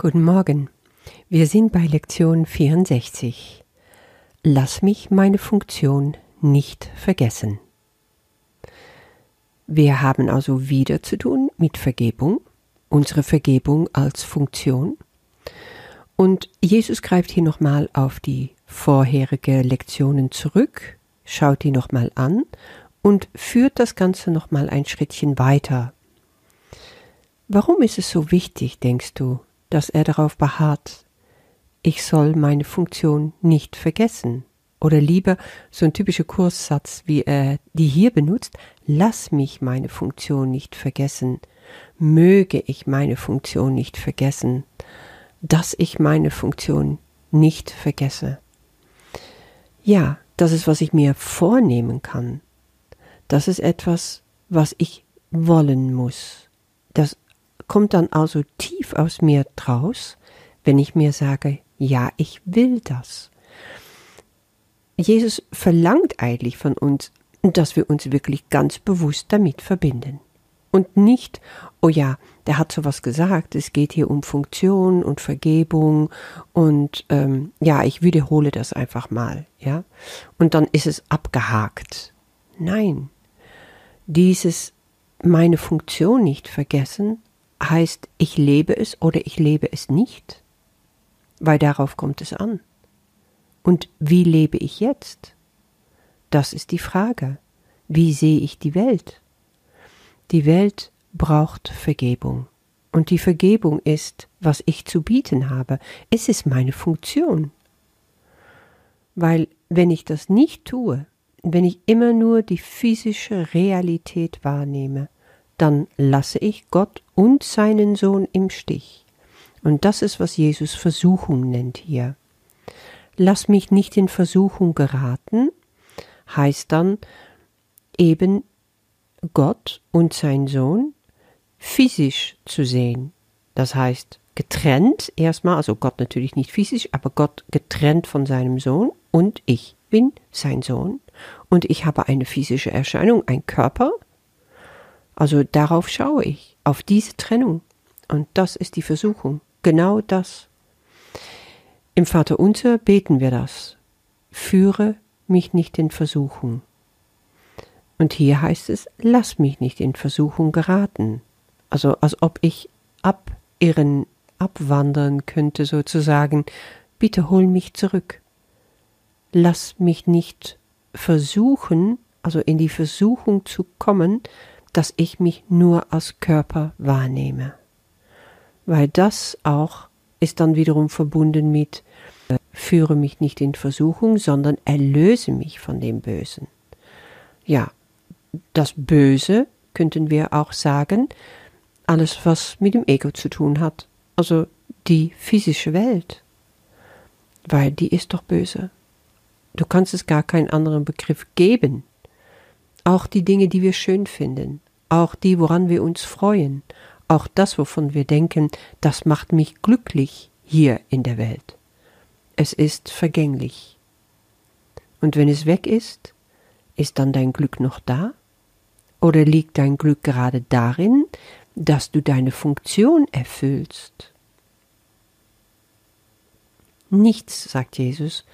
Guten Morgen. Wir sind bei Lektion 64. Lass mich meine Funktion nicht vergessen. Wir haben also wieder zu tun mit Vergebung, unsere Vergebung als Funktion. Und Jesus greift hier nochmal auf die vorherige Lektionen zurück, schaut die nochmal an und führt das Ganze nochmal ein Schrittchen weiter. Warum ist es so wichtig, denkst du, dass er darauf beharrt, ich soll meine Funktion nicht vergessen? Oder lieber so ein typischer Kurssatz, wie er die hier benutzt, lass mich meine Funktion nicht vergessen, möge ich meine Funktion nicht vergessen, dass ich meine Funktion nicht vergesse. Ja, das ist, was ich mir vornehmen kann. Das ist etwas, was ich wollen muss. Das kommt dann also tief aus mir draus, wenn ich mir sage, ja, ich will das. Jesus verlangt eigentlich von uns, dass wir uns wirklich ganz bewusst damit verbinden. Und nicht, oh ja, der hat sowas gesagt, es geht hier um Funktion und Vergebung und ähm, ja, ich wiederhole das einfach mal, ja. Und dann ist es abgehakt. Nein, dieses meine Funktion nicht vergessen heißt, ich lebe es oder ich lebe es nicht, weil darauf kommt es an. Und wie lebe ich jetzt? Das ist die Frage. Wie sehe ich die Welt? Die Welt braucht Vergebung. Und die Vergebung ist, was ich zu bieten habe. Es ist meine Funktion. Weil wenn ich das nicht tue, wenn ich immer nur die physische Realität wahrnehme, dann lasse ich Gott und seinen Sohn im Stich. Und das ist, was Jesus Versuchung nennt hier lass mich nicht in Versuchung geraten, heißt dann eben Gott und sein Sohn physisch zu sehen. Das heißt, getrennt erstmal, also Gott natürlich nicht physisch, aber Gott getrennt von seinem Sohn und ich bin sein Sohn und ich habe eine physische Erscheinung, ein Körper. Also darauf schaue ich, auf diese Trennung. Und das ist die Versuchung. Genau das. Im Vater unser beten wir das. Führe mich nicht in Versuchung. Und hier heißt es, lass mich nicht in Versuchung geraten. Also als ob ich abirren, abwandern könnte sozusagen. Bitte hol mich zurück. Lass mich nicht versuchen, also in die Versuchung zu kommen, dass ich mich nur als Körper wahrnehme. Weil das auch ist dann wiederum verbunden mit führe mich nicht in Versuchung, sondern erlöse mich von dem Bösen. Ja, das Böse könnten wir auch sagen, alles was mit dem Ego zu tun hat, also die physische Welt, weil die ist doch böse. Du kannst es gar keinen anderen Begriff geben. Auch die Dinge, die wir schön finden, auch die, woran wir uns freuen, auch das, wovon wir denken, das macht mich glücklich hier in der Welt es ist vergänglich. Und wenn es weg ist, ist dann dein Glück noch da? Oder liegt dein Glück gerade darin, dass du deine Funktion erfüllst? Nichts, sagt Jesus,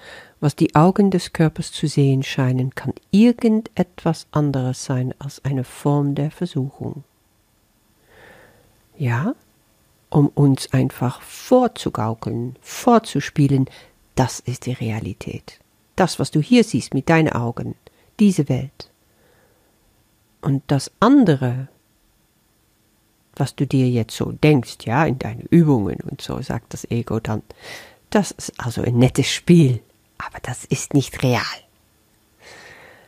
was die Augen des Körpers zu sehen scheinen, kann irgendetwas anderes sein als eine Form der Versuchung. Ja, um uns einfach vorzugaukeln, vorzuspielen, das ist die Realität. Das, was du hier siehst mit deinen Augen, diese Welt. Und das andere, was du dir jetzt so denkst, ja, in deinen Übungen und so, sagt das Ego dann, das ist also ein nettes Spiel, aber das ist nicht real.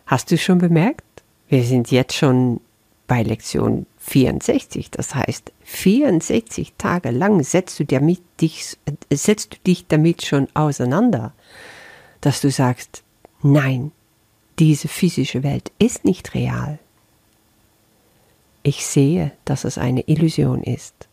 Hast du schon bemerkt? Wir sind jetzt schon bei Lektion 64. Das heißt, 64 Tage lang setzt du, damit dich, setzt du dich damit schon auseinander, dass du sagst, nein, diese physische Welt ist nicht real. Ich sehe, dass es eine Illusion ist.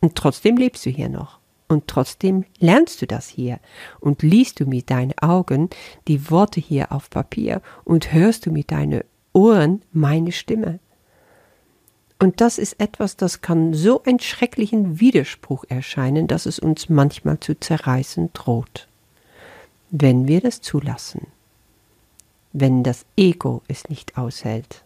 Und trotzdem lebst du hier noch. Und trotzdem lernst du das hier und liest du mit deinen Augen die Worte hier auf Papier und hörst du mit deinen Ohren meine Stimme. Und das ist etwas, das kann so einen schrecklichen Widerspruch erscheinen, dass es uns manchmal zu zerreißen droht, wenn wir das zulassen, wenn das Ego es nicht aushält,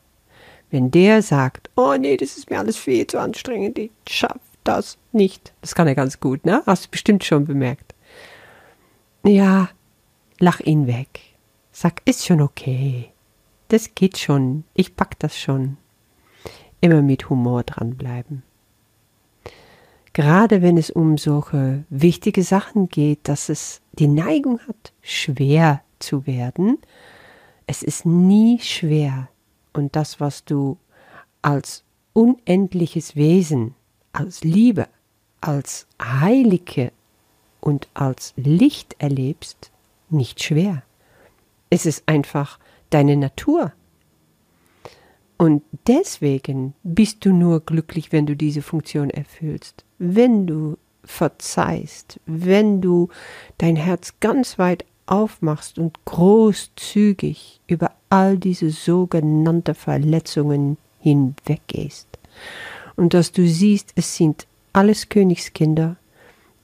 wenn der sagt, oh nee, das ist mir alles viel zu anstrengend, ich schaff das nicht. Das kann er ganz gut, ne? Hast du bestimmt schon bemerkt. Ja, lach ihn weg. Sag, ist schon okay. Das geht schon. Ich pack das schon immer mit Humor dranbleiben. Gerade wenn es um solche wichtige Sachen geht, dass es die Neigung hat, schwer zu werden, es ist nie schwer. Und das, was du als unendliches Wesen, als Liebe, als Heilige und als Licht erlebst, nicht schwer. Es ist einfach deine Natur. Und deswegen bist du nur glücklich, wenn du diese Funktion erfüllst, wenn du verzeihst, wenn du dein Herz ganz weit aufmachst und großzügig über all diese sogenannte Verletzungen hinweggehst. Und dass du siehst, es sind alles Königskinder,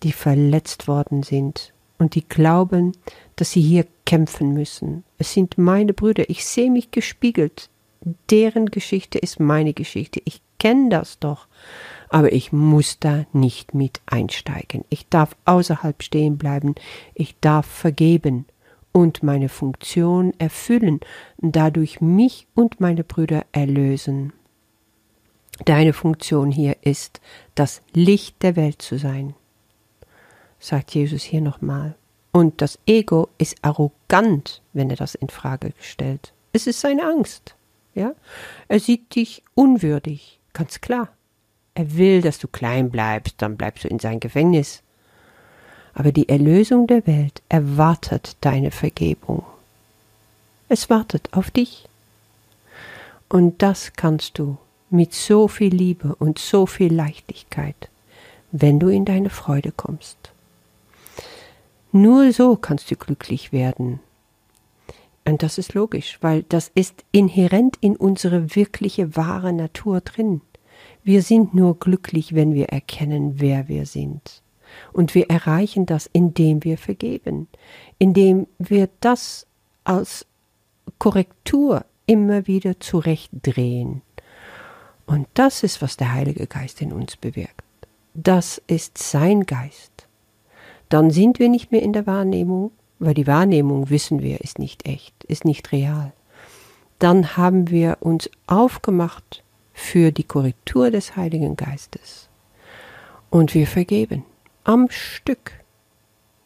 die verletzt worden sind und die glauben, dass sie hier kämpfen müssen. Es sind meine Brüder, ich sehe mich gespiegelt deren Geschichte ist meine Geschichte. Ich kenne das doch. Aber ich muss da nicht mit einsteigen. Ich darf außerhalb stehen bleiben. Ich darf vergeben und meine Funktion erfüllen, dadurch mich und meine Brüder erlösen. Deine Funktion hier ist, das Licht der Welt zu sein, sagt Jesus hier nochmal. Und das Ego ist arrogant, wenn er das in Frage stellt. Es ist seine Angst. Ja? Er sieht dich unwürdig, ganz klar. Er will, dass du klein bleibst, dann bleibst du in sein Gefängnis. Aber die Erlösung der Welt erwartet deine Vergebung. Es wartet auf dich. Und das kannst du mit so viel Liebe und so viel Leichtigkeit, wenn du in deine Freude kommst. Nur so kannst du glücklich werden, und das ist logisch, weil das ist inhärent in unsere wirkliche wahre Natur drin. Wir sind nur glücklich, wenn wir erkennen, wer wir sind. Und wir erreichen das, indem wir vergeben, indem wir das als Korrektur immer wieder zurechtdrehen. Und das ist, was der Heilige Geist in uns bewirkt. Das ist sein Geist. Dann sind wir nicht mehr in der Wahrnehmung, weil die Wahrnehmung, wissen wir, ist nicht echt, ist nicht real, dann haben wir uns aufgemacht für die Korrektur des Heiligen Geistes. Und wir vergeben am Stück.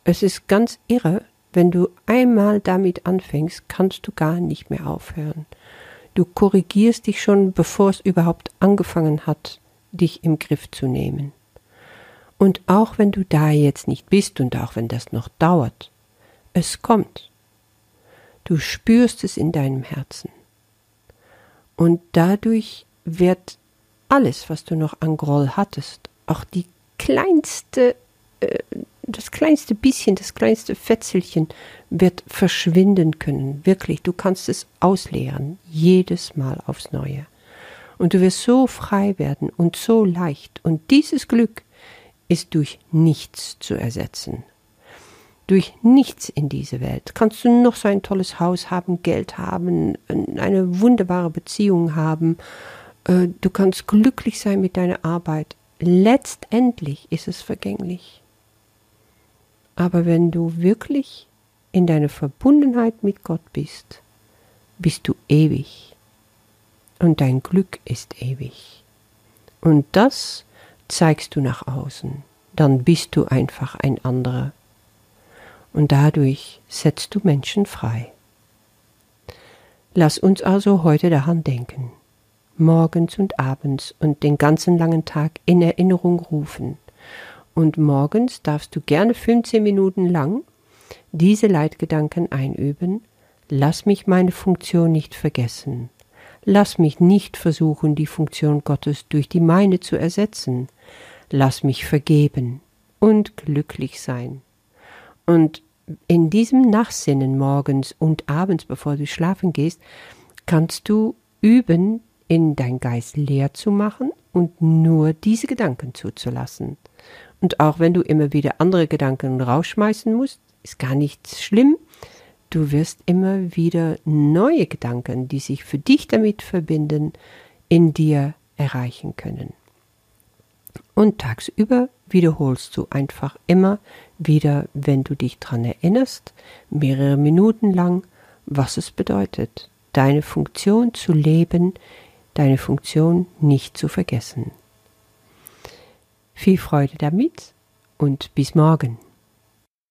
Es ist ganz irre, wenn du einmal damit anfängst, kannst du gar nicht mehr aufhören. Du korrigierst dich schon, bevor es überhaupt angefangen hat, dich im Griff zu nehmen. Und auch wenn du da jetzt nicht bist und auch wenn das noch dauert, es kommt. Du spürst es in deinem Herzen. Und dadurch wird alles, was du noch an Groll hattest, auch die kleinste, äh, das kleinste bisschen, das kleinste Fetzelchen wird verschwinden können. Wirklich, du kannst es ausleeren, jedes Mal aufs Neue. Und du wirst so frei werden und so leicht. Und dieses Glück ist durch nichts zu ersetzen durch nichts in diese Welt. Kannst du noch so ein tolles Haus haben, Geld haben, eine wunderbare Beziehung haben, äh, du kannst glücklich sein mit deiner Arbeit. Letztendlich ist es vergänglich. Aber wenn du wirklich in deiner Verbundenheit mit Gott bist, bist du ewig. Und dein Glück ist ewig. Und das zeigst du nach außen. Dann bist du einfach ein anderer und dadurch setzt du Menschen frei. Lass uns also heute daran denken, morgens und abends und den ganzen langen Tag in Erinnerung rufen. Und morgens darfst du gerne 15 Minuten lang diese Leitgedanken einüben. Lass mich meine Funktion nicht vergessen. Lass mich nicht versuchen, die Funktion Gottes durch die meine zu ersetzen. Lass mich vergeben und glücklich sein. Und in diesem Nachsinnen morgens und abends, bevor du schlafen gehst, kannst du üben, in dein Geist leer zu machen und nur diese Gedanken zuzulassen. Und auch wenn du immer wieder andere Gedanken rausschmeißen musst, ist gar nichts schlimm. Du wirst immer wieder neue Gedanken, die sich für dich damit verbinden, in dir erreichen können. Und tagsüber wiederholst du einfach immer wieder, wenn du dich daran erinnerst, mehrere Minuten lang, was es bedeutet, deine Funktion zu leben, deine Funktion nicht zu vergessen. Viel Freude damit und bis morgen.